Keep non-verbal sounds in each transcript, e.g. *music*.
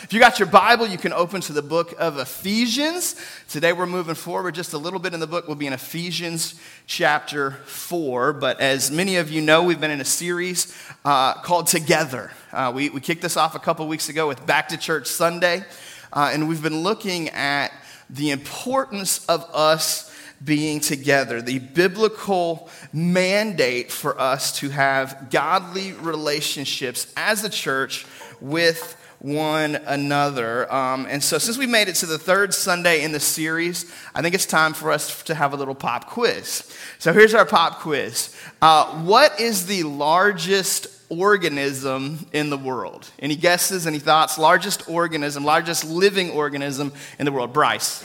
If you got your Bible, you can open to the book of Ephesians. Today we're moving forward just a little bit in the book. We'll be in Ephesians chapter 4. But as many of you know, we've been in a series uh, called Together. Uh, we, we kicked this off a couple weeks ago with Back to Church Sunday. Uh, and we've been looking at the importance of us being together, the biblical mandate for us to have godly relationships as a church with one another. Um, and so, since we made it to the third Sunday in the series, I think it's time for us to have a little pop quiz. So, here's our pop quiz uh, What is the largest organism in the world? Any guesses, any thoughts? Largest organism, largest living organism in the world? Bryce.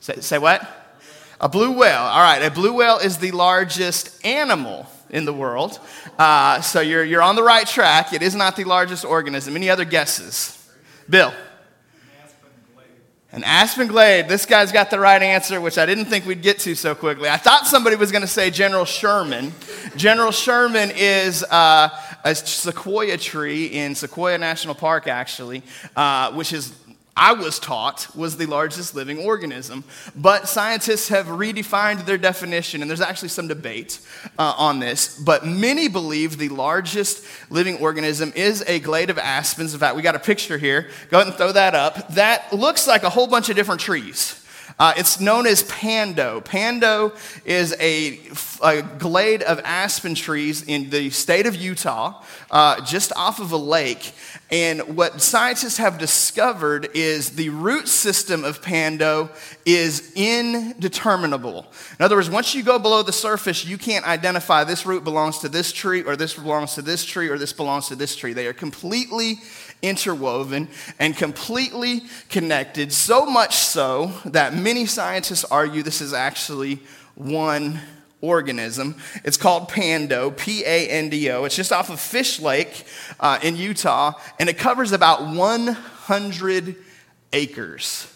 Say, say what? A blue whale. All right, a blue whale is the largest animal in the world. Uh, so you're, you're on the right track. It is not the largest organism. Any other guesses? Bill? An aspen glade. This guy's got the right answer, which I didn't think we'd get to so quickly. I thought somebody was going to say General Sherman. General Sherman is uh, a sequoia tree in Sequoia National Park, actually, uh, which is I was taught was the largest living organism. But scientists have redefined their definition, and there's actually some debate uh, on this. But many believe the largest living organism is a glade of aspens. In fact, we got a picture here. Go ahead and throw that up. That looks like a whole bunch of different trees. Uh, it's known as Pando. Pando is a, a, glade of aspen trees in the state of Utah, uh, just off of a lake. And what scientists have discovered is the root system of Pando is indeterminable. In other words, once you go below the surface, you can't identify this root belongs to this tree, or this belongs to this tree, or this belongs to this tree. They are completely interwoven and completely connected, so much so that many scientists argue this is actually one organism. It's called Pando, P A N D O. It's just off of Fish Lake uh, in Utah, and it covers about 100 acres.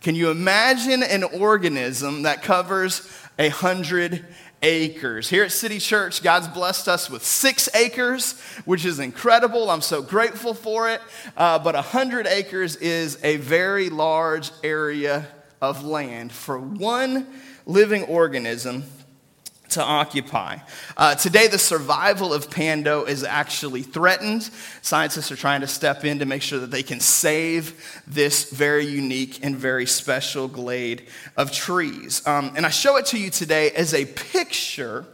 Can you imagine an organism that covers 100 acres. Here at City Church, God's blessed us with six acres, which is incredible. I'm so grateful for it. Uh, but 100 acres is a very large area of land for one living organism to occupy. Uh, today, the survival of Pando is actually threatened. Scientists are trying to step in to make sure that they can save this very unique and very special glade of trees. Um, and I show it to you today as a picture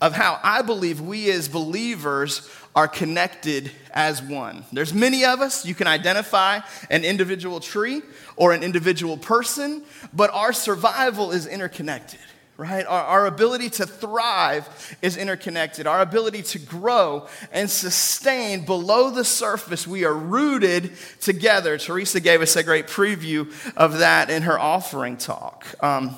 of how I believe we as believers are connected as one. There's many of us. You can identify an individual tree or an individual person, but our survival is interconnected right? Our, our, ability to thrive is interconnected. Our ability to grow and sustain below the surface, we are rooted together. Teresa gave us a great preview of that in her offering talk. Um,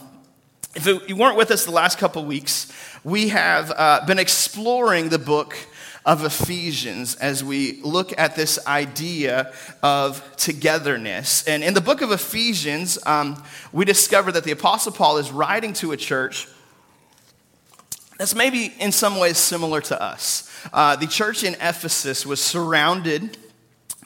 if you weren't with us the last couple weeks, we have uh, been exploring the book of Ephesians as we look at this idea of togetherness. And in the book of Ephesians, um, we discover that the Apostle Paul is writing to a church that's maybe in some ways similar to us. Uh, the church in Ephesus was surrounded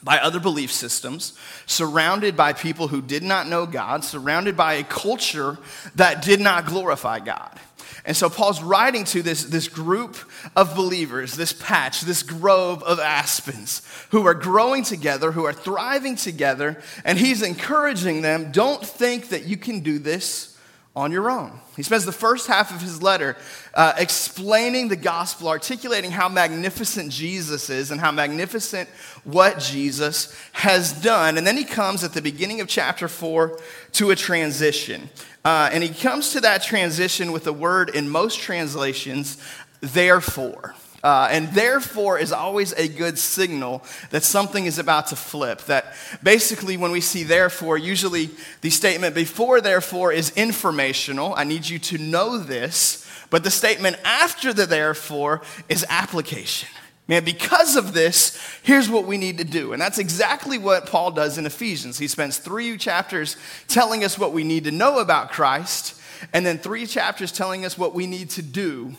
by other belief systems, surrounded by people who did not know God, surrounded by a culture that did not glorify God. And so Paul's writing to this, this group of believers, this patch, this grove of aspens who are growing together, who are thriving together, and he's encouraging them don't think that you can do this on your own. He spends the first half of his letter uh, explaining the gospel, articulating how magnificent Jesus is and how magnificent what Jesus has done. And then he comes at the beginning of chapter 4 to a transition. Uh, and he comes to that transition with a word in most translations, therefore. Uh, and therefore is always a good signal that something is about to flip. That basically, when we see therefore, usually the statement before therefore is informational. I need you to know this. But the statement after the therefore is application. Man, because of this, here's what we need to do. And that's exactly what Paul does in Ephesians. He spends three chapters telling us what we need to know about Christ, and then three chapters telling us what we need to do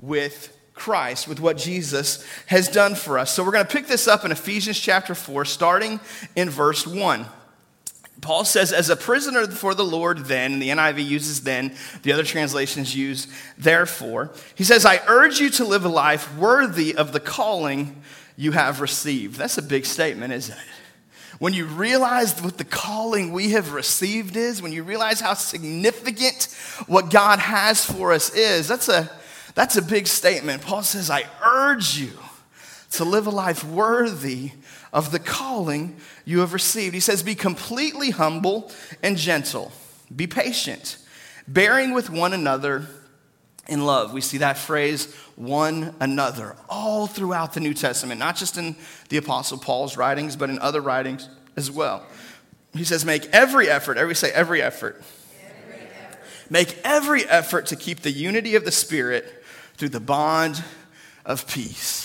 with Christ, with what Jesus has done for us. So we're going to pick this up in Ephesians chapter 4, starting in verse 1. Paul says, as a prisoner for the Lord, then, the NIV uses then, the other translations use therefore. He says, I urge you to live a life worthy of the calling you have received. That's a big statement, isn't it? When you realize what the calling we have received is, when you realize how significant what God has for us is, that's a, that's a big statement. Paul says, I urge you to live a life worthy of the calling you have received. He says, Be completely humble and gentle, be patient, bearing with one another in love. We see that phrase, one another, all throughout the New Testament, not just in the Apostle Paul's writings, but in other writings as well. He says, Make every effort, every say, every effort. Make every effort to keep the unity of the Spirit through the bond of peace.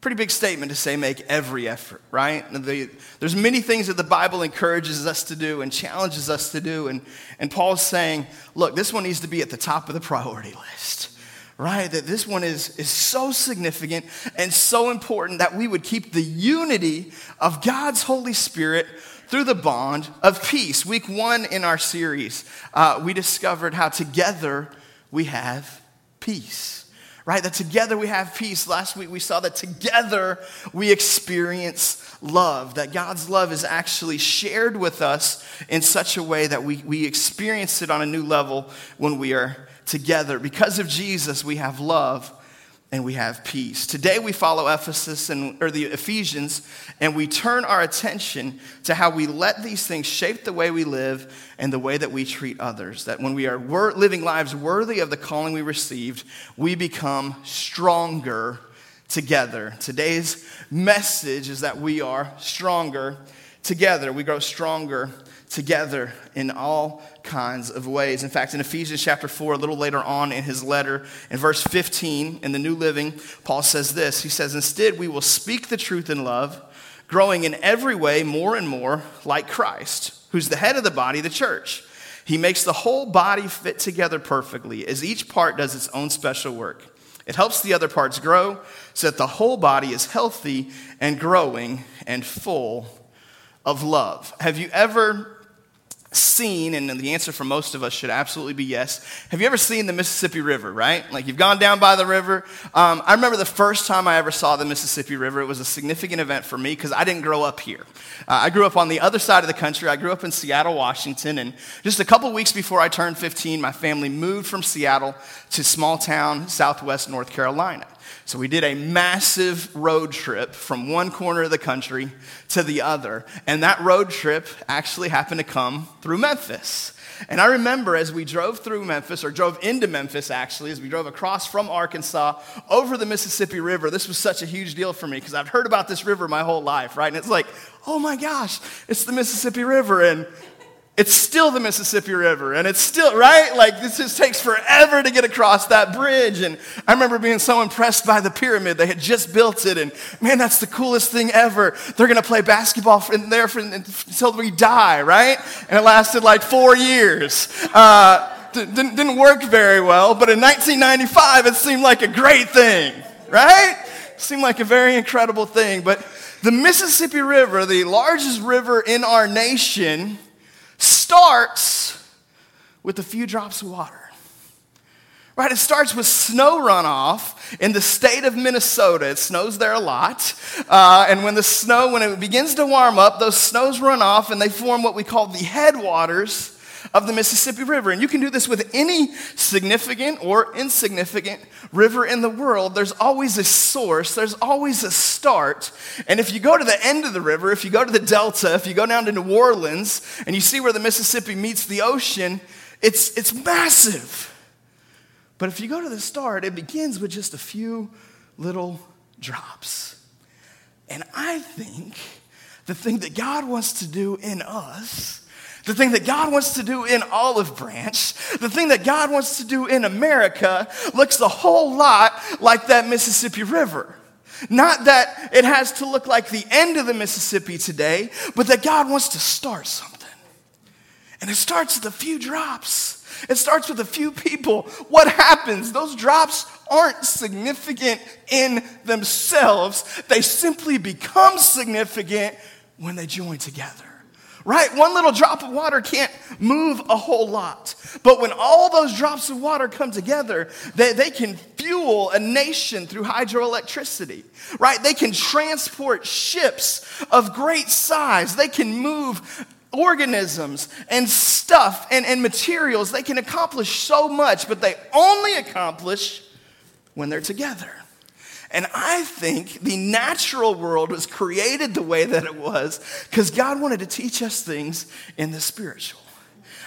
Pretty big statement to say make every effort, right? The, there's many things that the Bible encourages us to do and challenges us to do. And, and Paul's saying, look, this one needs to be at the top of the priority list, right? That this one is, is so significant and so important that we would keep the unity of God's Holy Spirit through the bond of peace. Week one in our series, uh, we discovered how together we have peace right? That together we have peace. Last week we saw that together we experience love, that God's love is actually shared with us in such a way that we, we experience it on a new level when we are together. Because of Jesus, we have love and we have peace. Today we follow Ephesus and or the Ephesians and we turn our attention to how we let these things shape the way we live and the way that we treat others. That when we are wor- living lives worthy of the calling we received, we become stronger together. Today's message is that we are stronger together. We grow stronger together in all kinds of ways. In fact, in Ephesians chapter 4, a little later on in his letter, in verse 15, in the New Living, Paul says this He says, Instead, we will speak the truth in love, growing in every way more and more like Christ, who's the head of the body, the church. He makes the whole body fit together perfectly as each part does its own special work. It helps the other parts grow so that the whole body is healthy and growing and full of love. Have you ever seen, and the answer for most of us should absolutely be yes. Have you ever seen the Mississippi River, right? Like you've gone down by the river. Um, I remember the first time I ever saw the Mississippi River. It was a significant event for me because I didn't grow up here. Uh, I grew up on the other side of the country. I grew up in Seattle, Washington. And just a couple weeks before I turned 15, my family moved from Seattle to small town, southwest North Carolina. So we did a massive road trip from one corner of the country to the other. And that road trip actually happened to come through Memphis. And I remember as we drove through Memphis, or drove into Memphis actually, as we drove across from Arkansas over the Mississippi River, this was such a huge deal for me because I've heard about this river my whole life, right? And it's like, oh my gosh, it's the Mississippi River. And it's still the Mississippi River, and it's still, right? Like, this just takes forever to get across that bridge. And I remember being so impressed by the pyramid. They had just built it, and man, that's the coolest thing ever. They're to play basketball in there for, until we die, right? And it lasted like four years. Uh, didn't, didn't work very well, but in 1995, it seemed like a great thing, right? seemed like a very incredible thing. But the Mississippi River, the largest river in our nation, starts with a few drops of water. Right? It starts with snow runoff in the state of Minnesota. It snows there a lot. Uh, and when the snow, when it begins to warm up, those snows run off and they form what we call the headwaters of the Mississippi River. And you can do this with any significant or insignificant river in the world. There's always a source, there's always a start. And if you go to the end of the river, if you go to the Delta, if you go down to New Orleans and you see where the Mississippi meets the ocean, it's, it's massive. But if you go to the start, it begins with just a few little drops. And I think the thing that God wants to do in us the thing that God wants to do in Olive Branch, the thing that God wants to do in America, looks a whole lot like that Mississippi River. Not that it has to look like the end of the Mississippi today, but that God wants to start something. And it starts with a few drops. It starts with a few people. What happens? Those drops aren't significant in themselves, they simply become significant when they join together right? One little drop of water can't move a whole lot. But when all those drops of water come together, they, they can fuel a nation through hydroelectricity, right? They can transport ships of great size. They can move organisms and stuff and, and materials. They can accomplish so much, but they only accomplish when they're together. And I think the natural world was created the way that it was because God wanted to teach us things in the spiritual.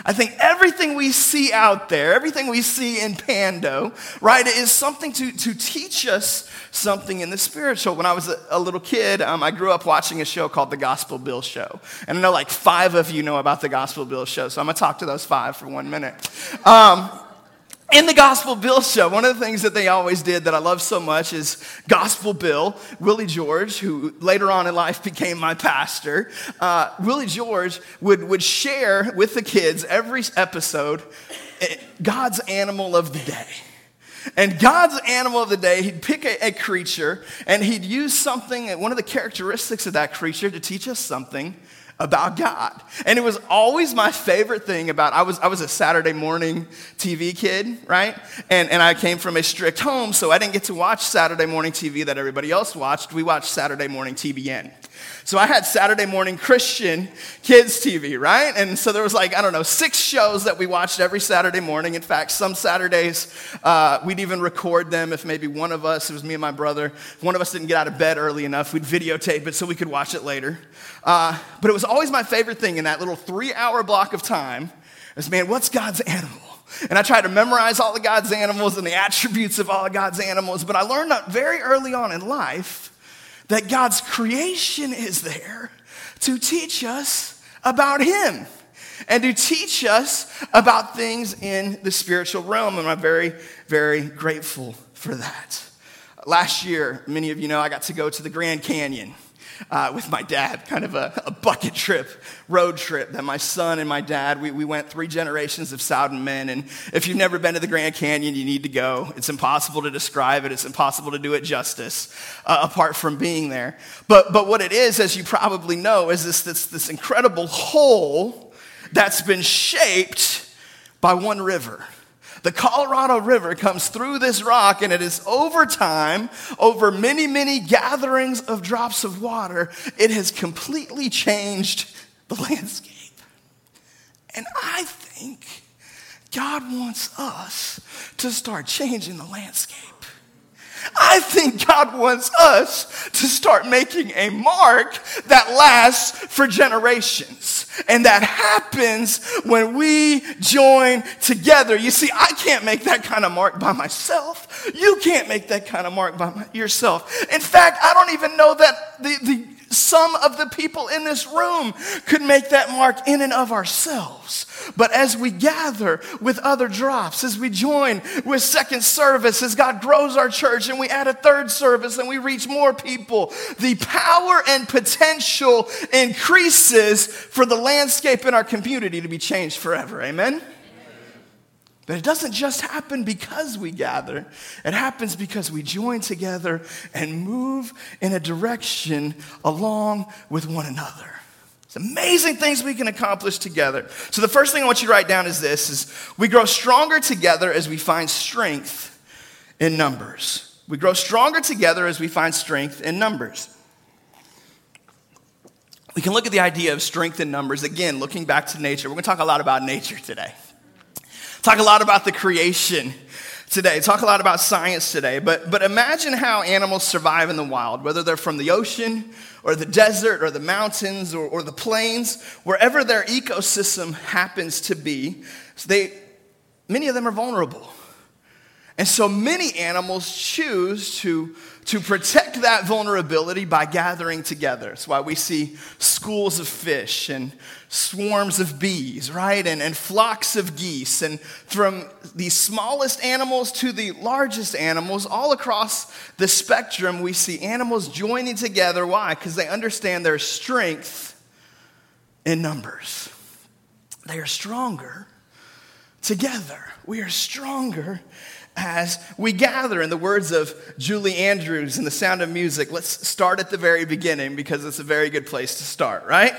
I think everything we see out there, everything we see in Pando, right, is something to, to teach us something in the spiritual. When I was a, a little kid, um, I grew up watching a show called The Gospel Bill Show. And I know like five of you know about The Gospel Bill Show, so I'm going to talk to those five for one minute. Um, in the Gospel Bill show, one of the things that they always did that I love so much is Gospel Bill, Willie George, who later on in life became my pastor. Uh, Willie George would, would share with the kids every episode eh, God's animal of the day. And God's animal of the day, he'd pick a, a creature and he'd use something, one of the characteristics of that creature, to teach us something about God. And it was always my favorite thing about I was I was a Saturday morning TV kid, right? And and I came from a strict home, so I didn't get to watch Saturday morning TV that everybody else watched. We watched Saturday morning TBN. So I had Saturday morning Christian kids TV, right? And so there was like, I don't know, six shows that we watched every Saturday morning. In fact, some Saturdays uh, we'd even record them if maybe one of us, it was me and my brother, if one of us didn't get out of bed early enough, we'd videotape it so we could watch it later. Uh, but it was always my favorite thing in that little three hour block of time is, man, what's God's animal? And I tried to memorize all of God's animals and the attributes of all of God's animals, but I learned that very early on in life that God's creation is there to teach us about Him and to teach us about things in the spiritual realm. And I'm very, very grateful for that. Last year, many of you know, I got to go to the Grand Canyon uh, with my dad, kind of a, a, bucket trip, road trip that my son and my dad, we, we went three generations of Southern men. And if you've never been to the Grand Canyon, you need to go. It's impossible to describe it, it's impossible to do it justice uh, apart from being there. But, but what it is, as you probably know, is this, this, this incredible hole that's been shaped by one river. The Colorado River comes through this rock, and it is over time, over many, many gatherings of drops of water, it has completely changed the *laughs* landscape. And I think God wants us to start changing the landscape. I think God wants us to start making a mark that lasts for generations. And that happens when we join together. You see, I can't make that kind of mark by myself. You can't make that kind of mark by my, yourself. In fact, I don't even know that the, the some of the people in this room could make that mark in and of ourselves. But as we gather with other drops, as we join with second service, as God grows our church and we add a third service and we reach more people, the power and potential increases for the landscape in our community to be changed forever. Amen? But it doesn't just happen because we gather, it happens because we join together and move in a direction along with one another. It's amazing things we can accomplish together. So the first thing I want you to write down is this is we grow stronger together as we find strength in numbers. We grow stronger together as we find strength in numbers. We can look at the idea of strength in numbers again, looking back to nature. We're going to talk a lot about nature today. Talk a lot about the creation today. Talk a lot about science today. But, but imagine how animals survive in the wild, whether they're from the ocean or the desert or the mountains or, or the plains, wherever their ecosystem happens to be. They, many of them are vulnerable. And so many animals choose to, to protect that vulnerability by gathering together. That's why we see schools of fish and swarms of bees, right? And, and flocks of geese. And from the smallest animals to the largest animals, all across the spectrum, we see animals joining together. Why? Because they understand their strength in numbers. They are stronger together. We are stronger as we gather. In the words of Julie Andrews in The Sound of Music, let's start at the very beginning because it's a very good place to start, right?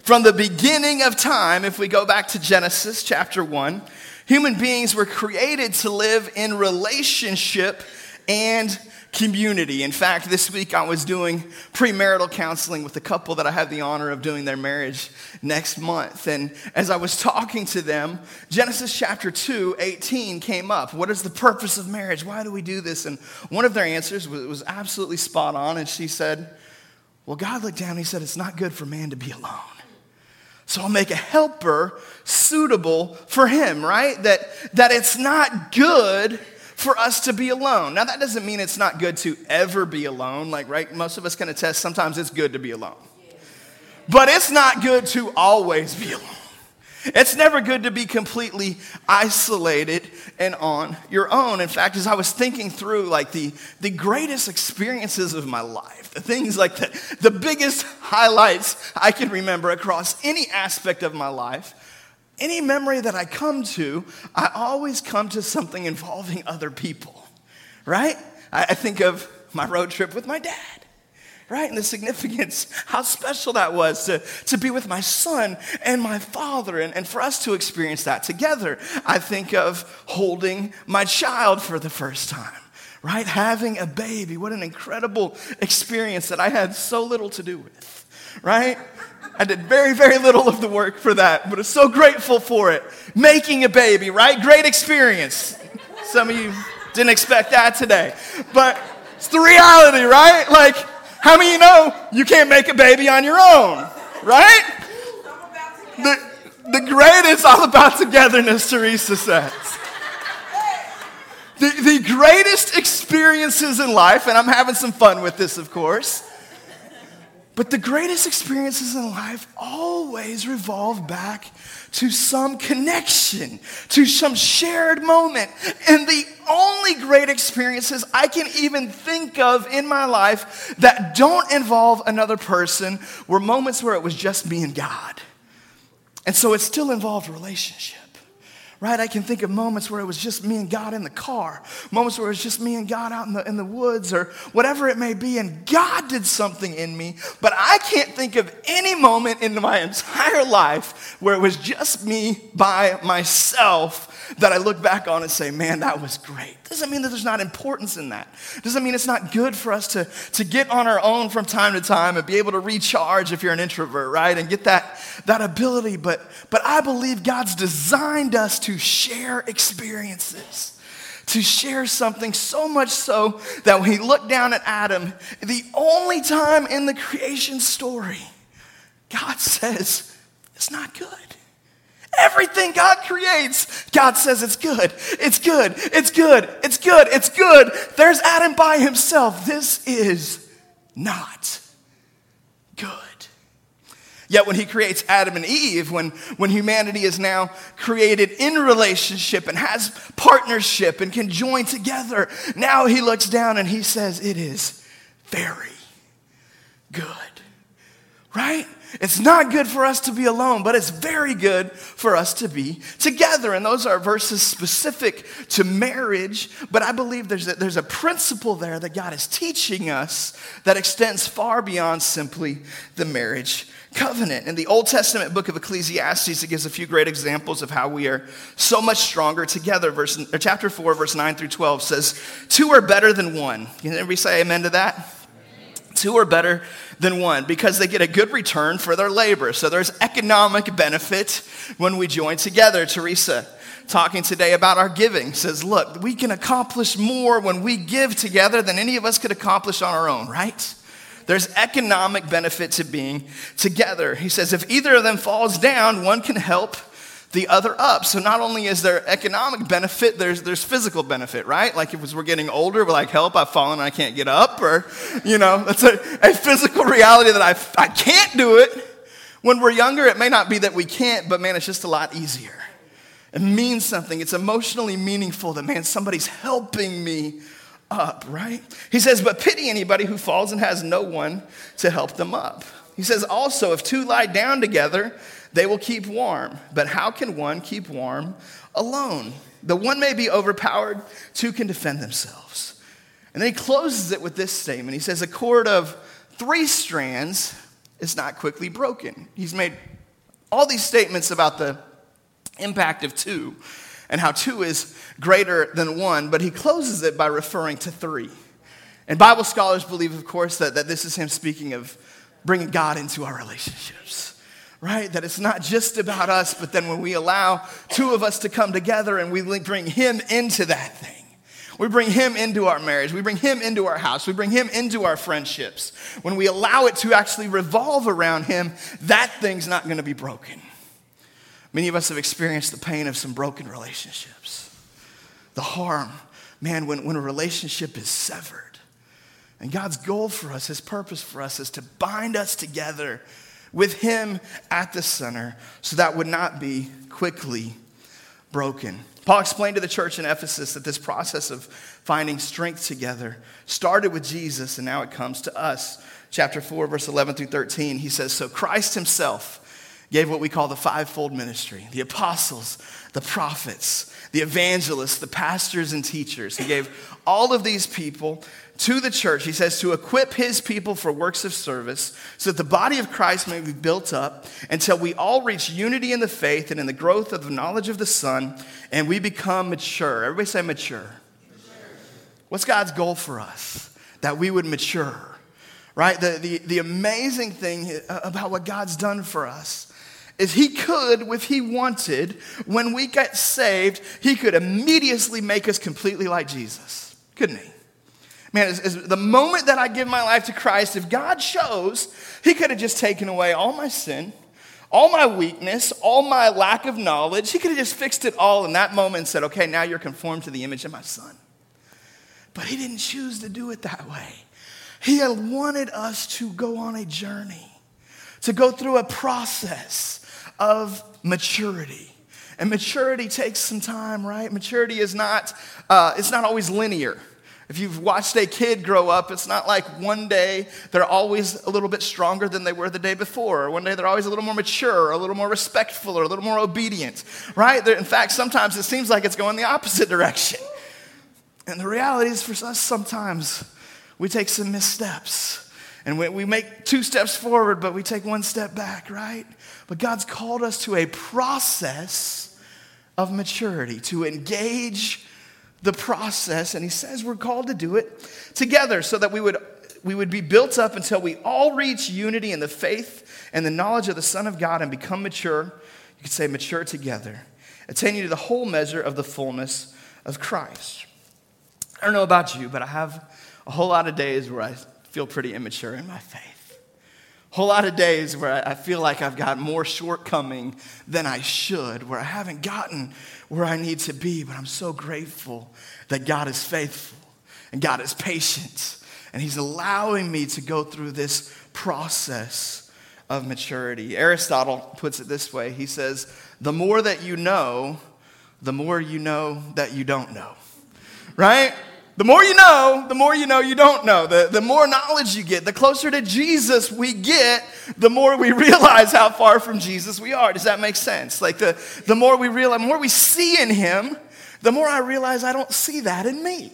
From the beginning of time, if we go back to Genesis chapter 1, human beings were created to live in relationship and community. In fact, this week I was doing premarital counseling with a couple that I had the honor of doing their marriage next month. And as I was talking to them, Genesis chapter 2, 18 came up. What is the purpose of marriage? Why do we do this? And one of their answers was, was absolutely spot on. And she said, Well, God looked down and he said, It's not good for man to be alone. So I'll make a helper suitable for him, right? That, that it's not good for us to be alone. Now, that doesn't mean it's not good to ever be alone. Like, right? Most of us can attest sometimes it's good to be alone. But it's not good to always be alone. It's never good to be completely isolated and on your own. In fact, as I was thinking through like the, the greatest experiences of my life, the things like the, the biggest highlights I can remember across any aspect of my life, any memory that I come to, I always come to something involving other people, right? I think of my road trip with my dad right? And the significance, how special that was to, to be with my son and my father, and, and for us to experience that together. I think of holding my child for the first time, right? Having a baby. What an incredible experience that I had so little to do with, right? I did very, very little of the work for that, but I'm so grateful for it. Making a baby, right? Great experience. Some of you didn't expect that today, but it's the reality, right? Like, how many you know you can't make a baby on your own, right? The, the greatest all about togetherness, Teresa says. The, the greatest experiences in life, and I'm having some fun with this, of course but the greatest experiences in life always revolve back to some connection, to some shared moment. And the only great experiences I can even think of in my life that don't involve another person were moments where it was just me and God. And so it still involved relationship right? I can think of moments where it was just me and God in the car, moments where it was just me and God out in the, in the woods or whatever it may be, and God did something in me. But I can't think of any moment in my *laughs* entire life where it was just me by myself that I look back on and say, man, that was great. Doesn't mean that there's not importance in that. Doesn't mean it's not good for us to, to get on our own from time to time and be able to recharge if you're an introvert, right? And get that, that ability. But, but I believe God's designed us to share experiences to share something so much so that when he looked down at Adam, the only time in the creation story, God says, it's not good. Everything God creates, God says it's good. It's good. It's good. It's good. It's good. There's Adam by himself. This is not. Yet when he creates Adam and Eve, when, when humanity is now created in relationship and has partnership and can join together, now he looks down and he says, It is very good. Right? It's not good for us to be alone, but it's very good for us to be together. And those are verses specific to marriage, but I believe there's a, there's a principle there that God is teaching us that extends far beyond simply the marriage covenant. In the Old Testament book of Ecclesiastes, it gives a few great examples of how we are so much stronger together. Verse, chapter 4, verse 9 through 12 says, Two are better than one. Can everybody say amen to that? Two are better than one because they get a good return for their labor. So there's economic benefit when we join together. Teresa talking today about our giving says, look, we can accomplish more when we give together than any of us could accomplish on our own, right? There's economic benefit to being together. He says, if either of them falls down, one can help the other up. So not only is there economic benefit, there's, there's physical benefit, right? Like if we're getting older, we're like, help, I've fallen and I can't get up. Or, you know, that's a, a physical reality that I, I can't do it. When we're younger, it may not be that we can't, but man, it's just a lot easier. It means something. It's emotionally meaningful that, man, somebody's helping me up, right? He says, but pity anybody who falls and has no one to help them up. He says also, if two lie down together, they will keep warm. But how can one keep warm alone? The one may be overpowered, two can defend themselves. And then he closes it with this statement. He says, A cord of three strands is not quickly broken. He's made all these statements about the impact of two and how two is greater than one, but he closes it by referring to three. And Bible scholars believe, of course, that, that this is him speaking of bringing God into our relationships, right? That it's not just about us, but then when we allow two of us to come together and we bring him into that thing. We bring him into our marriage. We bring him into our house. We bring him into our friendships. When we allow it to actually revolve around him, that thing's not going to be broken. Many of us have experienced the pain of some broken relationships, the harm, man, when, when a relationship is severed. And God's goal for us, His purpose for us, is to bind us together with Him at the center so that would not be quickly broken. Paul explained to the church in Ephesus that this process of finding strength together started with Jesus and now it comes to us. Chapter 4, verse 11 through 13, he says, So Christ Himself gave what we call the fivefold ministry the apostles, the prophets, the evangelists, the pastors, and teachers. He gave all of these people to the church, he says, to equip his people for works of service, so that the body of Christ may be built up until we all reach unity in the faith and in the growth of the knowledge of the Son, and we become mature. Everybody say mature. mature. What's God's goal for us? That we would mature, right? The, the, the amazing thing about what God's done for us is he could, if he wanted, when we get saved, he could immediately make us completely like Jesus, couldn't he? Man, as, as the moment that I give my life to Christ, if God chose, He could have just taken away all my sin, all my weakness, all my lack of knowledge. He could have just fixed it all in that moment and said, okay, now you're conformed to the image of my Son. But He didn't choose to do it that way. He had wanted us to go on a journey, to go through a process of maturity. And maturity takes some time, right? Maturity is not, uh, it's not always linear. If you've watched a kid grow up, it's not like one day they're always a little bit stronger than they were the day before. Or one day they're always a little more mature, or a little more respectful, or a little more obedient, right? In fact, sometimes it seems like it's going the opposite *laughs* direction. And the reality is, for us, sometimes we take some missteps. And we, make two steps forward, but we take one step back, right? But God's called us to a process of maturity, to engage the process, and he says we're called to do it together so that we would, we would be built up until we all reach unity in the faith and the knowledge of the Son of God and become mature. You could say mature together, attaining to the whole measure of the fullness of Christ. I don't know about you, but I have a whole lot of days where I feel pretty immature in my faith whole lot of days where I feel like I've got more shortcoming than I should, where I haven't gotten where I need to be, but I'm so grateful that God is faithful and God is patient and He's allowing me to go through this process of maturity. Aristotle puts it this way He says, The more that you know, the more you know that you don't know. Right? The more you know, the more you know you don't know. The, the more knowledge you get, the closer to Jesus we get, the more we *laughs* realize how far from Jesus we are. Does that make sense? Like the, the more we realize, the more we see in him, the more I realize I don't see that in me.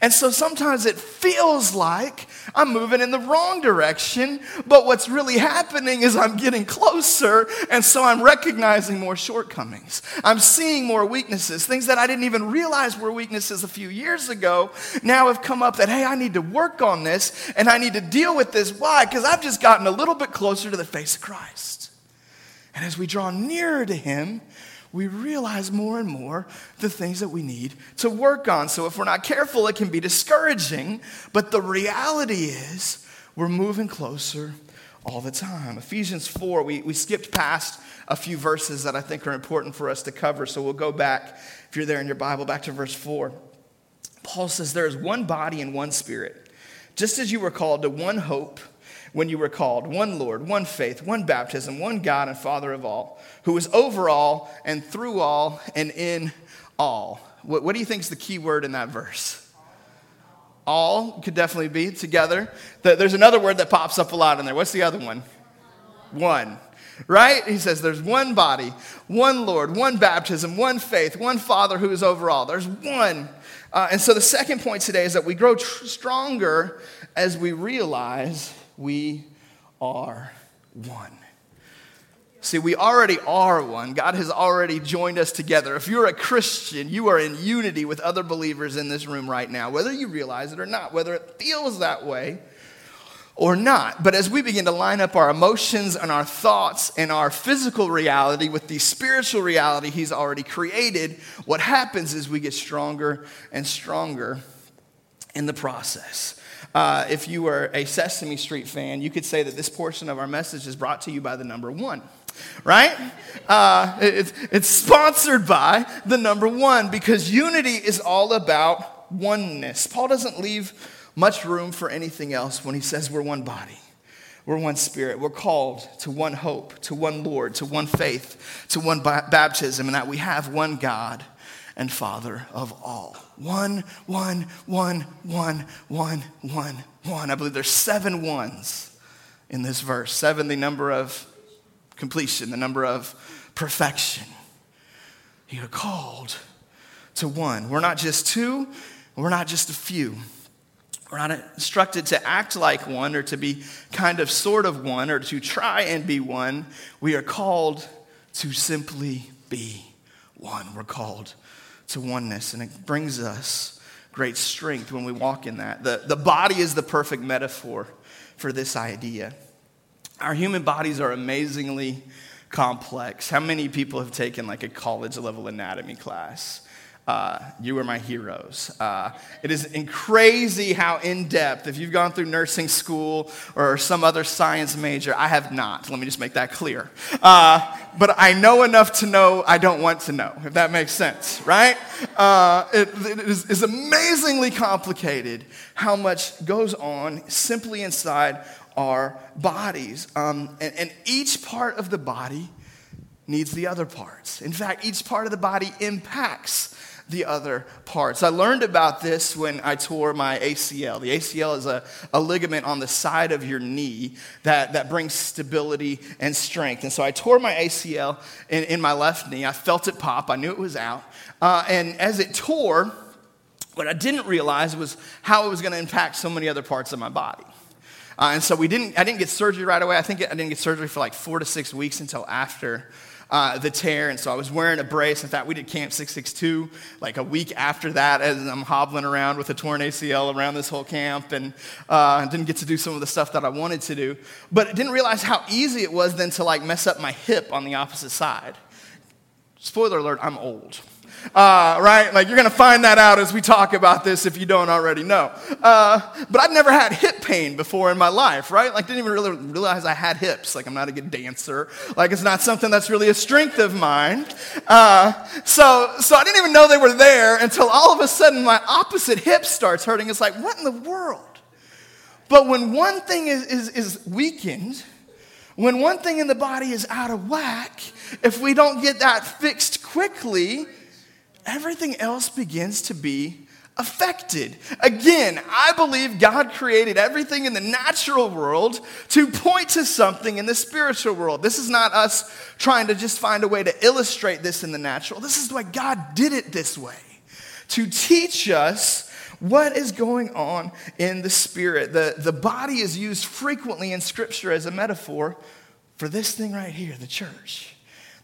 And so sometimes it feels like I'm moving in the wrong direction, but what's really happening is I'm getting closer, and so I'm recognizing more shortcomings. I'm seeing more weaknesses, things that I didn't even realize were weaknesses a few years ago now have come up that, hey, I need to work on this and I need to deal with this. Why? Because I've just gotten a little bit closer to the face of Christ. And as we draw nearer to Him, we realize more and more the things that we need to work on. So if we're not careful, it can be discouraging. But the reality is, we're moving closer all the time. Ephesians 4, we, we skipped past a few verses that I think are important for us to cover. So we'll go back, if you're there in your Bible, back to verse 4. Paul says, There is one body and one spirit, just as you were called to one hope when you were called, one Lord, one faith, one baptism, one God and Father of all who is over all and through all and in all. What, what do you think is the key word in that verse? All could definitely be together. There's another word that pops up a lot in there. What's the other one? One. right? He says there's one body, one Lord, one baptism, one faith, one Father who is over all. There's one. Uh, and so the second point today is that we grow tr- stronger as we realize we are one. See, we already are one. God has already joined us together. If you're a Christian, you are in unity with other believers in this room right now, whether you realize it or not, whether it feels that way or not. But as we begin to line up our emotions and our thoughts and our physical reality with the spiritual reality He's already created, what happens is we get stronger and stronger in the process. Uh, if you were a Sesame Street fan, you could say that this portion of our message is brought to you by the number one right? Uh, it's, it's sponsored by the number one because unity is all about oneness. Paul doesn't leave much room for anything else when he says we're one body. We're one spirit. We're called to one hope, to one Lord, to one faith, to one baptism, and that we have one God and Father of all. One, one, one, one, one, one, one. I believe there's seven ones in this verse. Seven, the number of completion, the number of perfection. You're called to one. We're not just two, we're not just a few. We're not instructed to act like one or to be kind of sort of one or to try and be one. We are called to simply be one. We're called to oneness, and it brings us great strength when we walk in that. The, the body is the perfect metaphor for this idea. Our human bodies are amazingly complex. How many people have taken like a college level anatomy class? Uh, you are my heroes. Uh, it is crazy how in depth, if you've gone through nursing school or some other science major, I have not. Let me just make that clear. Uh, but I know enough to know I don't want to know, if that makes sense, right? Uh, it, it is, is amazingly complicated how much goes on simply inside our bodies. Um, and, and each part of the body needs the other parts. In fact, each part of the body impacts the other parts. I learned about this when I tore my ACL. The ACL is a, a ligament on the side of your knee that, that brings stability and strength. And so I tore my ACL in, in my left knee. I felt it pop, I knew it was out. Uh, and as it tore, what I didn't realize was how it was going to impact so many other parts of my body. Uh, and so we didn't, I didn't get surgery right away. I think I didn't get surgery for like four to six weeks until after uh, the tear. And so I was wearing a brace. In fact, we did Camp 662 like a week after that as I'm hobbling around with a torn ACL around this whole camp and uh, didn't get to do some of the stuff that I wanted to do. But I didn't realize how easy it was then to like mess up my hip on the opposite side. Spoiler alert, I'm old uh, right? Like you're to find that out as we talk about this if you don't already know. Uh, but I've never had hip pain before in my life, right? Like didn't even really realize I had hips. Like I'm not a good dancer. Like it's not something that's really a strength of mine. Uh, so, so I didn't even know they were there until all of a sudden my opposite hip starts hurting. It's like, what in the world? But when one thing is, is, is weakened, when one thing in the body is out of whack, if we don't get that fixed quickly, everything else begins to be affected. Again, I believe God created everything in the natural world to point to something in the spiritual world. This is not us trying to just find a way to illustrate this in the natural. This is why God did it this way to teach us what is going on in the spirit. The, the body is used frequently in Scripture as a metaphor for this thing right here, the church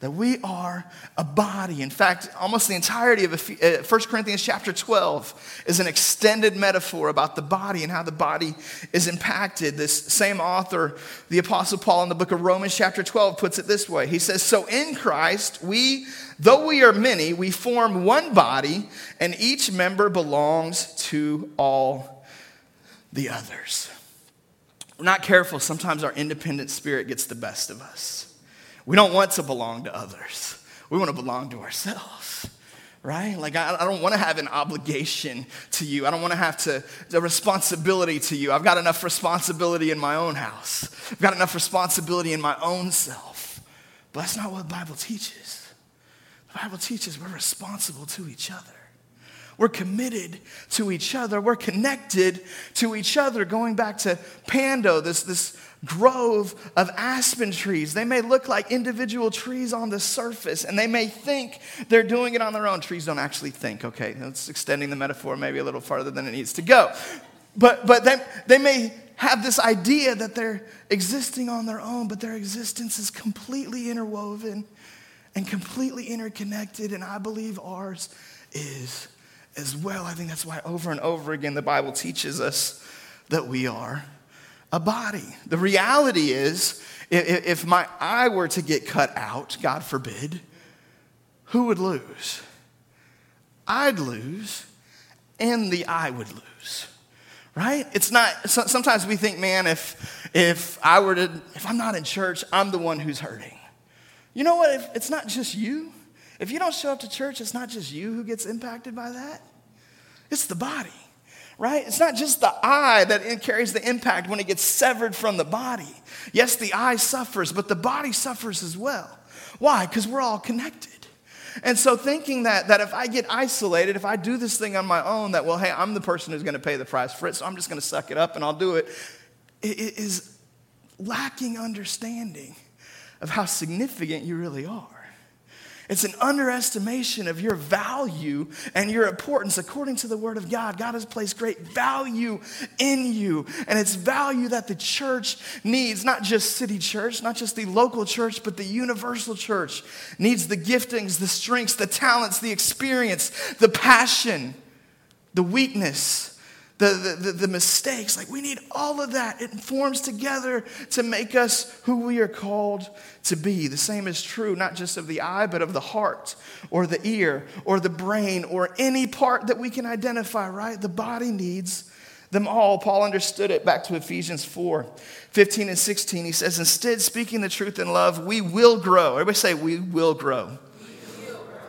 that we are a body. In fact, almost the entirety of 1 uh, Corinthians chapter 12 is an extended metaphor about the body and how the body is impacted. This same author, the Apostle Paul, in the book of Romans chapter 12, puts it this way He says, So in Christ, we, though we are many, we form one body, and each member belongs to all the others. We're not careful, sometimes our independent spirit gets the best of us. We don't want to belong to others. We want to belong to ourselves, right? Like, I, I don't want to have an obligation to you. I don't want to have to, a responsibility to you. I've got enough responsibility in my own house, I've got enough responsibility in my own self. But that's not what the Bible teaches. The Bible teaches we're responsible to each other. We're committed to each other. We're connected to each other. Going back to Pando, this, this grove of aspen trees. They may look like individual trees on the surface, and they may think they're doing it on their own. Trees don't actually think, okay? That's extending the metaphor maybe a little farther than it needs to go. But, but they, they may have this idea that they're existing on their own, but their existence is completely interwoven and completely interconnected, and I believe ours is as well. I think that's why over and over again the Bible teaches us that we are a body. The reality is, if my eye were to get cut out, God forbid, who would lose? I'd lose, and the eye would lose. Right? It's not, sometimes we think, man, if, if I were to, if I'm not in church, I'm the one who's hurting. You know what? If, it's not just you. If you don't show up to church, it's not just you who gets impacted by that, it's the body right? It's not just the eye that carries the impact when it gets severed from the body. Yes, the eye suffers, but the body suffers as well. Why? Because we're all connected. And so, thinking that, that if I get isolated, if I do this thing on my own, that, well, hey, I'm the person who's going to pay the price for it, so I'm just going to suck it up and I'll do it, it is lacking understanding of how significant you really are. It's an underestimation of your value and your importance according to the Word of God. God has placed great value in you, and it's value that the church needs, not just city church, not just the local church, but the universal church needs the giftings, the strengths, the talents, the experience, the passion, the weakness the, the, the, mistakes. Like, we need all of that. It forms together to make us who we are called to be. The same is true, not just of the eye, but of the heart or the ear or the brain or any part that we can identify, right? The body needs them all. Paul understood it back to Ephesians 4 15 and 16. He says, Instead, speaking the truth in love, we will grow. Everybody say, We will grow.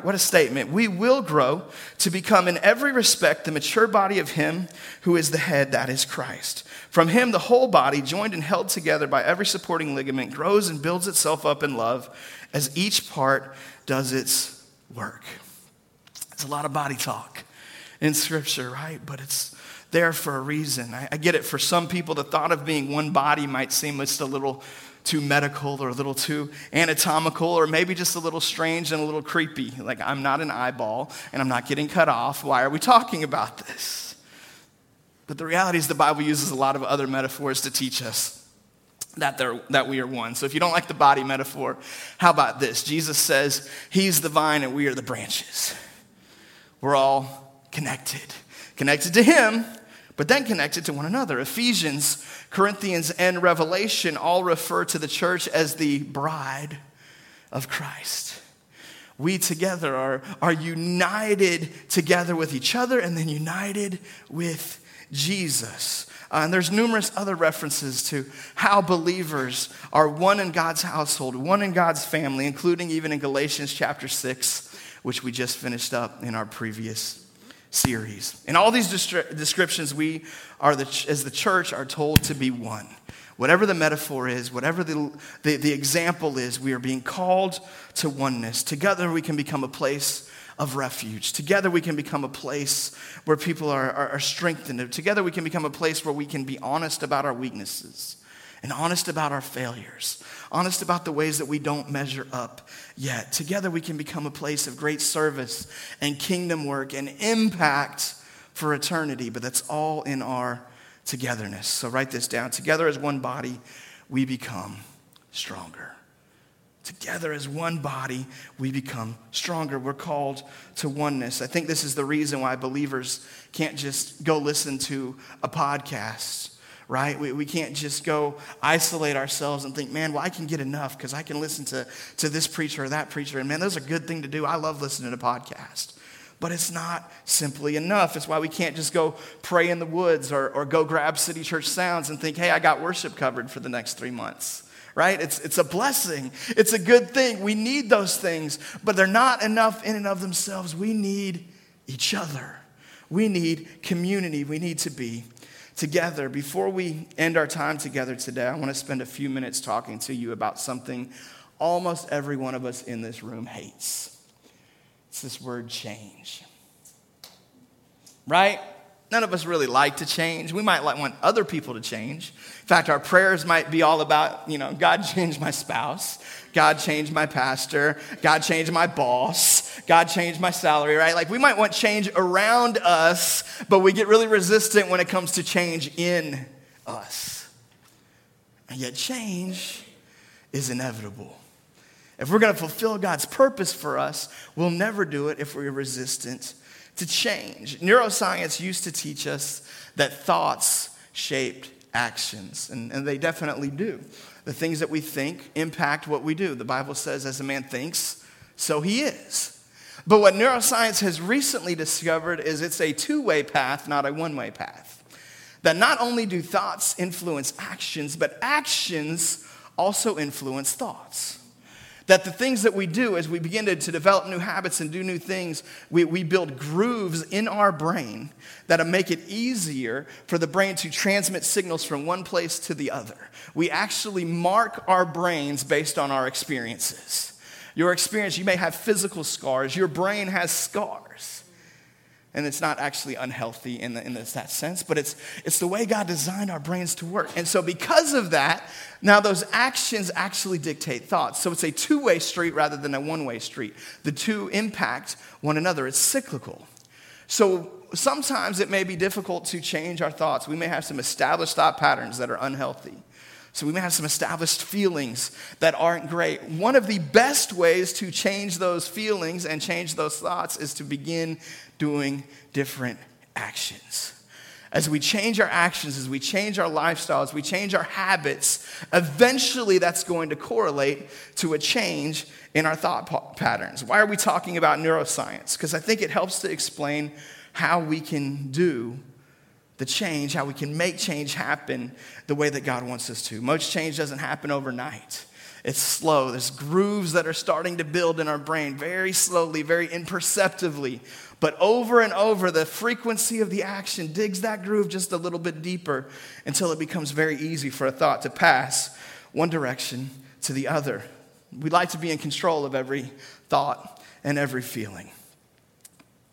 What a statement. We will grow to become, in every respect, the mature body of Him who is the head, that is Christ. From Him, the whole body, joined and held together by every supporting ligament, grows and builds itself up in love as each part does its work. It's a lot of body talk in Scripture, right? But it's there for a reason. I, I get it. For some people, the thought of being one body might seem just a little too medical or a little too anatomical or maybe just a little strange and a little creepy. Like, I'm not an eyeball and I'm not getting cut off. Why are we talking about this? But the reality is, the Bible uses a lot of other metaphors to teach us that, that we are one. So if you don't like the body metaphor, how about this? Jesus says, He's the vine and we are the branches. We're all connected. Connected to Him, but then connected to one another. Ephesians, Corinthians, and Revelation all refer to the church as the bride of Christ. We together are, are united together with each other and then united with Jesus. Uh, and there's numerous other references to how believers are one in God's household, one in God's family, including even in Galatians chapter 6, which we just finished up in our previous series. In all these descriptions, we are, the, as the church, are told to be one. Whatever the metaphor is, whatever the, the, the example is, we are being called to oneness. Together, we can become a place of refuge. Together, we can become a place where people are, are, are strengthened. Together, we can become a place where we can be honest about our weaknesses and honest about our failures, honest about the ways that we don't measure up yet. Together, we can become a place of great service and kingdom work and impact for eternity, but that's all in our togetherness. So, write this down. Together as one body, we become stronger. Together as one body, we become stronger. We're called to oneness. I think this is the reason why believers can't just go listen to a podcast right? We, we can't just go isolate ourselves and think, man, well, I can get enough because I can listen to, to this preacher or that preacher. And man, those are a good thing to do. I love listening to podcasts. But it's not simply enough. It's why we can't just go pray in the woods or, or go grab City Church Sounds and think, hey, I got worship covered for the next three months right? It's, it's a blessing. It's a good thing. We need those things, but they're not enough in and of themselves. We need each other. We need community. We need to be together, before we end our time together today, I want to spend a few minutes talking to you about something almost every one of us in this room hates. It's this word change. right? None of us really like to change. We might like, want other people to change. In fact, our prayers might be all about, you know, God *laughs* change my spouse, God change my pastor, God change my boss, God change my salary, right? Like we might want change around us, but we get really resistant when it comes to change in us. And yet, change is inevitable. If we're going to fulfill God's purpose for us, we'll never do it if we're resistant to change. Neuroscience used to teach us that thoughts shaped actions, and, and they definitely do. The things that we think impact what we do. The Bible says, as a man thinks, so he is. But what neuroscience has recently discovered is it's a two way path, not a one way path. That not only do thoughts influence actions, but actions also influence thoughts. That the things that we do as we begin to, to develop new habits and do new things, we, we build grooves in our brain that make it easier for the brain to transmit signals from one place to the other. We actually mark our brains based on our experiences. Your experience, you may have physical scars, your brain has scars and it's not actually unhealthy in, the, in this, that sense, but it's, it's the way God designed our brains to work. And so, because of that, now those actions actually dictate thoughts. So, it's a two way street rather than a one way street. The two impact one another, it's cyclical. So, sometimes it may be difficult to change our thoughts. We may have some established thought patterns that are unhealthy. So we may have some established feelings that aren't great. One of the best ways to change those feelings and change those thoughts is to begin doing different actions. As we change our actions, as we change our lifestyles, we change our habits, eventually that's going to correlate to a change in our thought patterns. Why are we talking about neuroscience? Because I think it helps to explain how we can do the change, how we can make change happen the way that God wants us to. Much change doesn't happen overnight. It's slow. There's grooves that are starting to build in our brain very slowly, very imperceptibly. But over and over, the frequency of the action digs that groove just a little bit deeper until it becomes very easy for a thought to pass one direction to the other. We like to be in control of every thought and every feeling.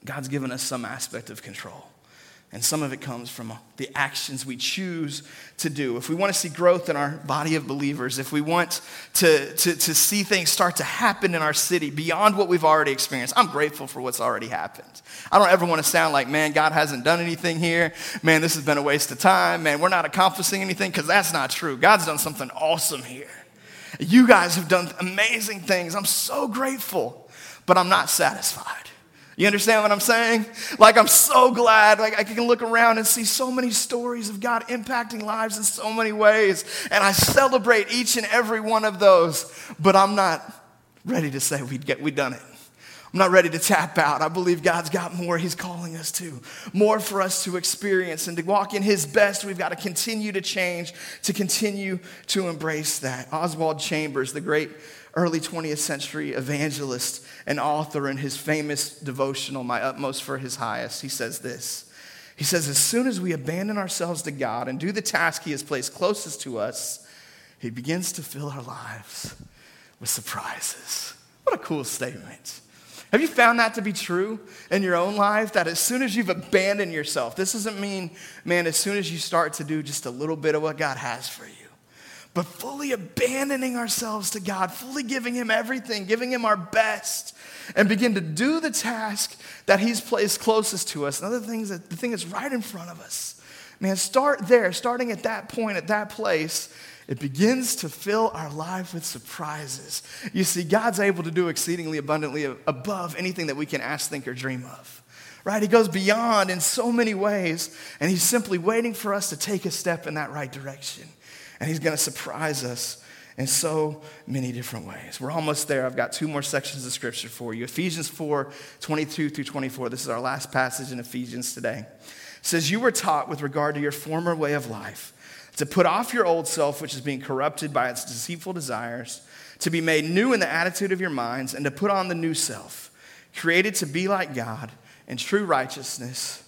God's given us some aspect of control. And some of it comes from uh, the actions we choose to do. If we want to see growth in our body of believers, if we want to, to, to see things start to happen in our city beyond what we've already experienced, I'm grateful for what's already happened. I don't ever want to sound like, man, God hasn't done anything here. Man, this has been a waste of time. Man, we're not accomplishing anything because that's not true. God's done something awesome here. You guys have done amazing things. I'm so grateful, but I'm not satisfied. You understand what I'm saying? Like, I'm so glad. Like, I can look around and see so many stories of God impacting lives in so many ways. And I celebrate each and every one of those. But I'm not ready to say we'd get, we done it. I'm not ready to tap out. I believe God's got more He's calling us to, more for us to experience. And to walk in His best, we've got to continue to change, to continue to embrace that. Oswald Chambers, the great early 20th century evangelist and author in his famous devotional, My Utmost for His Highest, he says this. He says, As soon as we abandon ourselves to God and do the task He has placed closest to us, He begins to fill our lives with surprises. What a cool statement. Have you found that to be true in your own life? That as soon as you've abandoned yourself, this doesn't mean, man, as soon as you start to do just a little bit of what God has for you but fully abandoning ourselves to God, fully giving Him everything, giving Him our best, and begin to do the task that He's placed closest to us. Another thing is that the thing that's right in front of us. Man, start there, starting at that point, at that place. It begins to fill our life with surprises. You see, God's able to do exceedingly abundantly above anything that we can ask, think, or dream of. Right? He goes beyond in so many ways, and He's simply waiting for us to take a step in that right direction and He's going to surprise us in so many different ways. We're almost there. I've got two more sections of scripture for you. Ephesians 4 22 through 24. This is our last passage in Ephesians today. It says, You were taught with regard to your former way of life to put off your old self, which is being corrupted by its deceitful desires, to be made new in the attitude of your minds, and to put on the new self, created to be like God in true righteousness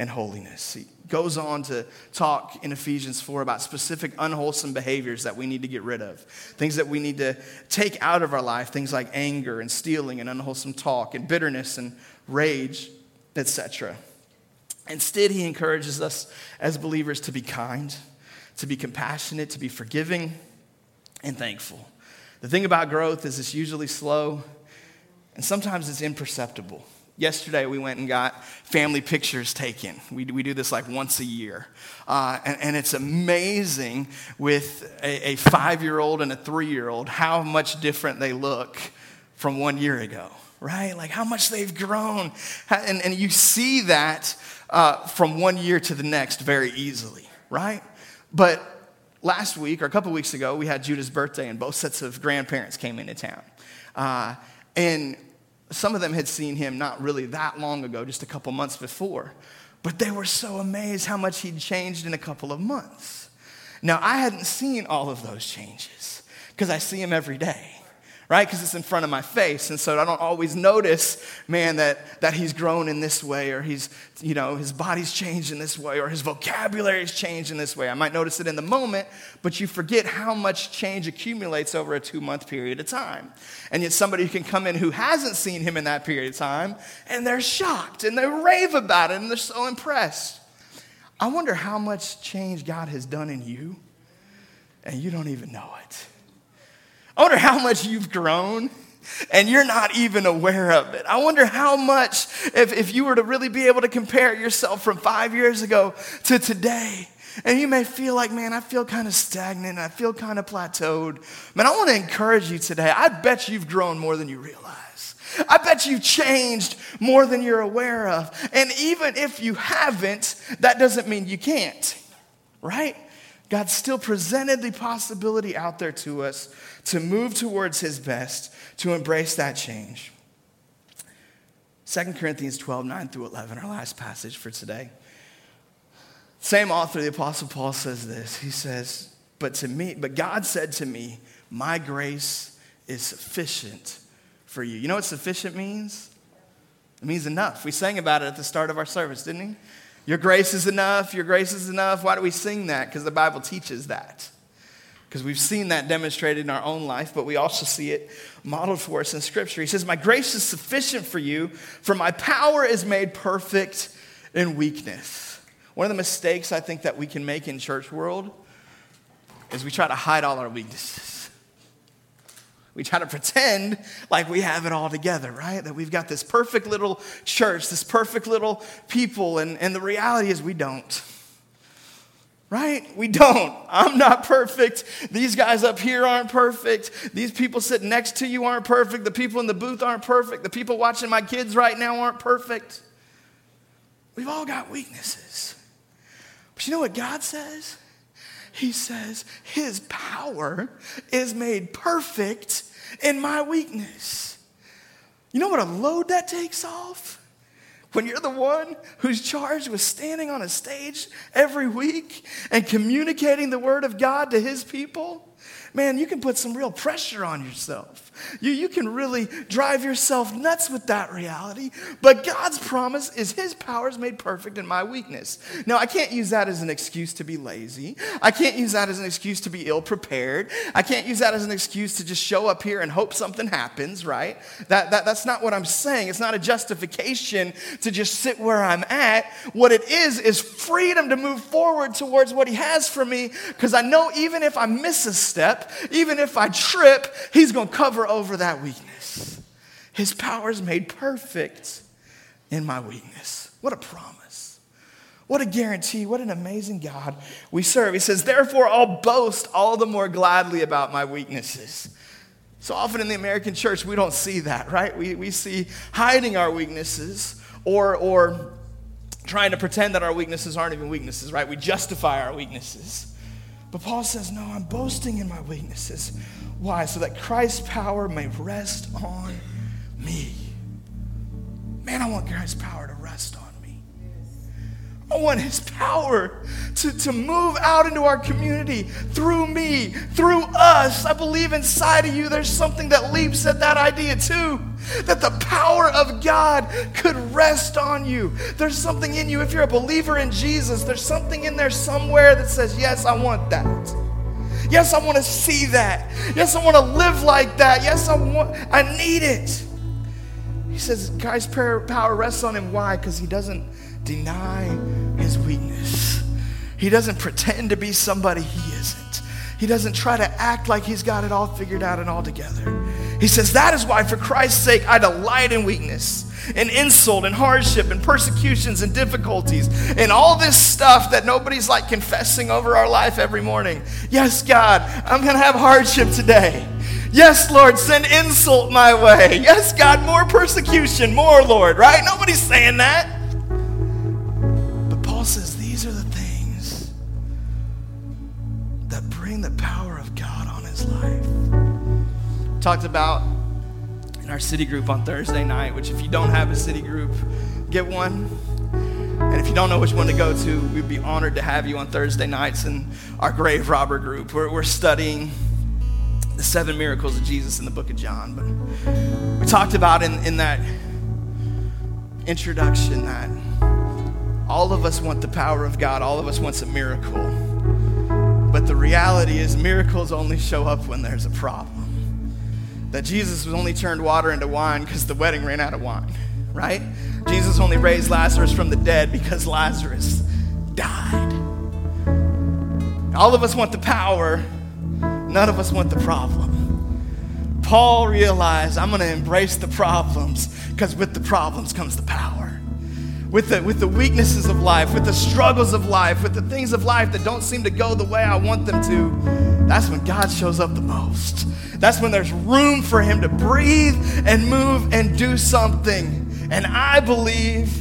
and holiness. He goes on to talk in Ephesians 4 about specific unwholesome behaviors that we need to get rid of, things that we need to take out of our life, things like anger and stealing and unwholesome talk and bitterness and rage, etc. Instead, he encourages us as believers to be kind, to be compassionate, to be forgiving, and thankful. The thing about growth is it's usually slow and sometimes it's imperceptible. Yesterday, we went and got family pictures taken. We, we do this like once a year. Uh, and, and, it's amazing with a, a five year old and a three year old how much different they look from one year ago, right? Like how much they've grown. And, and you see that uh, from one year to the next very easily, right? But last week or a couple weeks ago, we had Judah's birthday, and both sets of grandparents came into town. Uh, and some of them had seen him not really that long ago, just a couple months before. But they were so amazed how much he'd changed in a couple of months. Now, I hadn't seen all of those changes because I see him every day right? Because it's in front of my face. And so I don't always notice, man, that, that he's grown in this way or he's, you know, his body's changed in this way or his vocabulary's changed in this way. I might notice it in the moment, but you forget how much change accumulates over a two month period of time. And yet somebody can come in who hasn't seen him in that period of time and they're shocked and they rave about it and they're so impressed. I wonder how much change God has done in you and you don't even know it. I wonder how much you've grown and you're not even aware of it. I wonder how much, if, if you were to really be able to compare yourself from five years ago to today, and you may feel like, man, I feel kind of stagnant, I feel kind of plateaued. Man, I want to encourage you today. I bet you've grown more than you realize. I bet you've changed more than you're aware of. And even if you haven't, that doesn't mean you can't, right? God still presented the possibility out there to us to move towards his best, to embrace that change. 2 Corinthians 12, 9 through 11, our last passage for today. Same author, the Apostle Paul says this. He says, But to me, but God said to me, My grace is sufficient for you. You know what sufficient means? It means enough. We sang about it at the start of our service, didn't we? Your grace is enough. Your grace is enough. Why do we sing that? Because the Bible teaches that because we've seen that demonstrated in our own life, but we also see it modeled for us in Scripture. He says, My grace is sufficient for you, for my power is made perfect in weakness. One of the mistakes I think that we can make in church world is we try to hide all our weaknesses. We try to pretend like we have it all together, right? That we've got this perfect little church, this perfect little people, and, and the reality is we don't right? We don't. I'm not perfect. These guys up here aren't perfect. These people sitting next to you aren't perfect. The people in the booth aren't perfect. The people watching my kids right now aren't perfect. We've all got weaknesses. But you know what God says? He says, His power is made perfect in my weakness. You know what a load that takes off? When you're the one who's charged with standing on a stage every week and communicating the word of God to his people, man, you can put some real pressure on yourself. You, you can really drive yourself nuts with that reality. But God's promise is His power is made perfect in my weakness. Now, I can't use that as an excuse to be lazy. I can't use that as an excuse to be ill prepared. I can't use that as an excuse to just show up here and hope something happens, right? That, that, that's not what I'm saying. It's not a justification to just sit where I'm at. What it is, is freedom to move forward towards what He has for me because I know even if I miss a step, even if I trip, He's going to cover over that weakness. His power is made perfect in my weakness. What a promise. What a guarantee. What an amazing God we serve. He says, Therefore, I'll boast all the more gladly about my weaknesses. So often in the American church, we don't see that, right? We, we see hiding our weaknesses or, or trying to pretend that our weaknesses aren't even weaknesses, right? We justify our weaknesses. But Paul says, No, I'm boasting in my weaknesses. Why? So that Christ's power may rest on me. Man, I want Christ's power to rest on me. I want his power to, to move out into our community through me, through us. I believe inside of you there's something that leaps at that idea too. That the power of God could rest on you. There's something in you, if you're a believer in Jesus, there's something in there somewhere that says, Yes, I want that. Yes, I want to see that. Yes, I want to live like that. Yes, I want I need it. He says Christ's power rests on him. Why? Because he doesn't deny his weakness. He doesn't pretend to be somebody he isn't. He doesn't try to act like he's got it all figured out and all together. He says, That is why, for Christ's sake, I delight in weakness, in insult, and hardship, and persecutions, and difficulties, and all this stuff that nobody's like confessing over our life every morning. Yes, God, I'm going to have hardship today. Yes, Lord, send insult my way. Yes, God, more persecution, more, Lord, right? Nobody's saying that. Talked about in our city group on Thursday night, which if you don't have a city group, get one. And if you don't know which one to go to, we'd be honored to have you on Thursday nights in our grave robber group. We're, we're studying the seven miracles of Jesus in the book of John. But we talked about in, in that introduction that all of us want the power of God, all of us wants a miracle. But the reality is, miracles only show up when there's a problem. That Jesus was only turned water into wine because the wedding ran out of wine, right? Jesus only raised Lazarus from the dead because Lazarus died. All of us want the power, None of us want the problem. Paul realized I'm going to embrace the problems because with the problems comes the power. With the, with the weaknesses of life, with the struggles of life, with the things of life that don't seem to go the way I want them to, that's when God shows up the most. That's when there's room for Him to breathe and move and do something. And I believe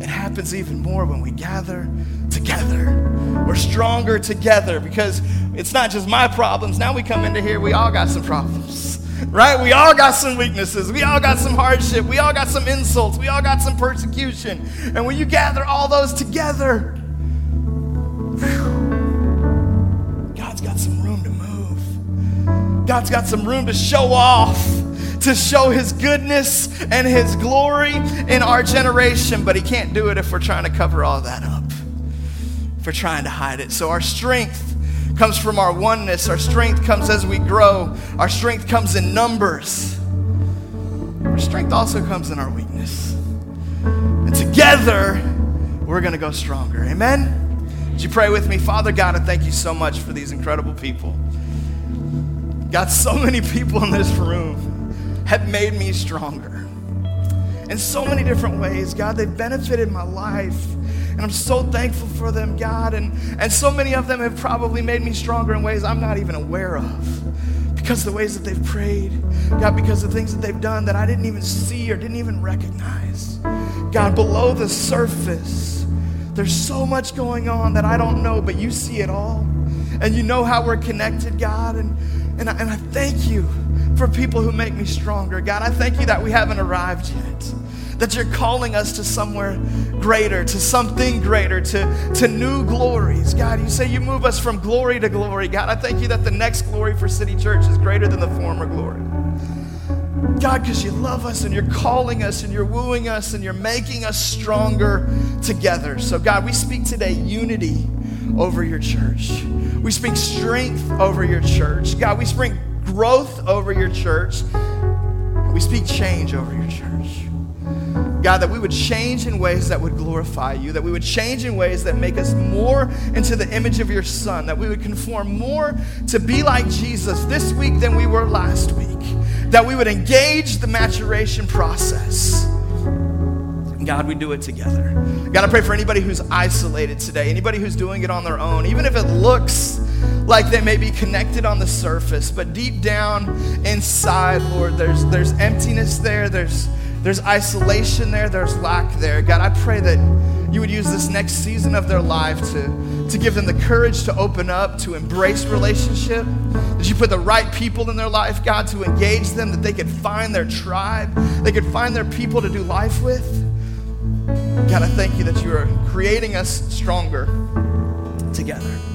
it happens even more when we gather together. We're stronger together because it's not just my problems. Now we come into here, we all got some problems, right? We all got some weaknesses. We all got some hardship. We all got some insults. We all got some persecution. And when you gather all those together, God's got some room to show off to show his goodness and his glory in our generation, but he can't do it if we're trying to cover all that up, if we're trying to hide it. So our strength comes from our oneness. Our strength comes as we grow. Our strength comes in numbers. Our strength also comes in our weakness. And together, we're going to go stronger. Amen? Would you pray with me? Father God, I thank you so much for these incredible people. God, so many people in this room have made me stronger. In so many different ways, God, they've benefited my life. And I'm so thankful for them, God. And, and so many of them have probably made me stronger in ways I'm not even aware of. Because of the ways that they've prayed, God, because of the things that they've done that I didn't even see or didn't even recognize. God, below the surface, there's so much going on that I don't know, but you see it all. And you know how we're connected, God. And, and, I, and I thank you for people who make me stronger. God, I thank you that we haven't arrived yet that you're calling us to somewhere greater, to something greater, to, to new glories. God, you say you move us from glory to glory. God, I thank you that the next glory for City Church is greater than the former glory. God, because you love us and you're calling us and you're wooing us and you're making us stronger together. So, God, we speak today unity over your church. We speak strength over your church. God, we speak growth over your church. We speak change over your church. God, that we would change in ways that would glorify you, that we would change in ways that make us more into the image of your Son, that we would conform more to be like Jesus this week than we were last week, that we would engage the maturation process. God, we do it together. God, I pray for anybody who's isolated today, anybody who's doing it on their own, even if it looks like they may be connected on the surface, but deep down inside, Lord, there's, there's emptiness there, there's there's isolation there, there's lack there. God, I pray that you would use this next season of their life to, to give them the courage to open up, to embrace relationship. That you put the right people in their life, God, to engage them, that they could find their tribe, they could find their people to do life with. God, I thank you that you are creating us stronger together.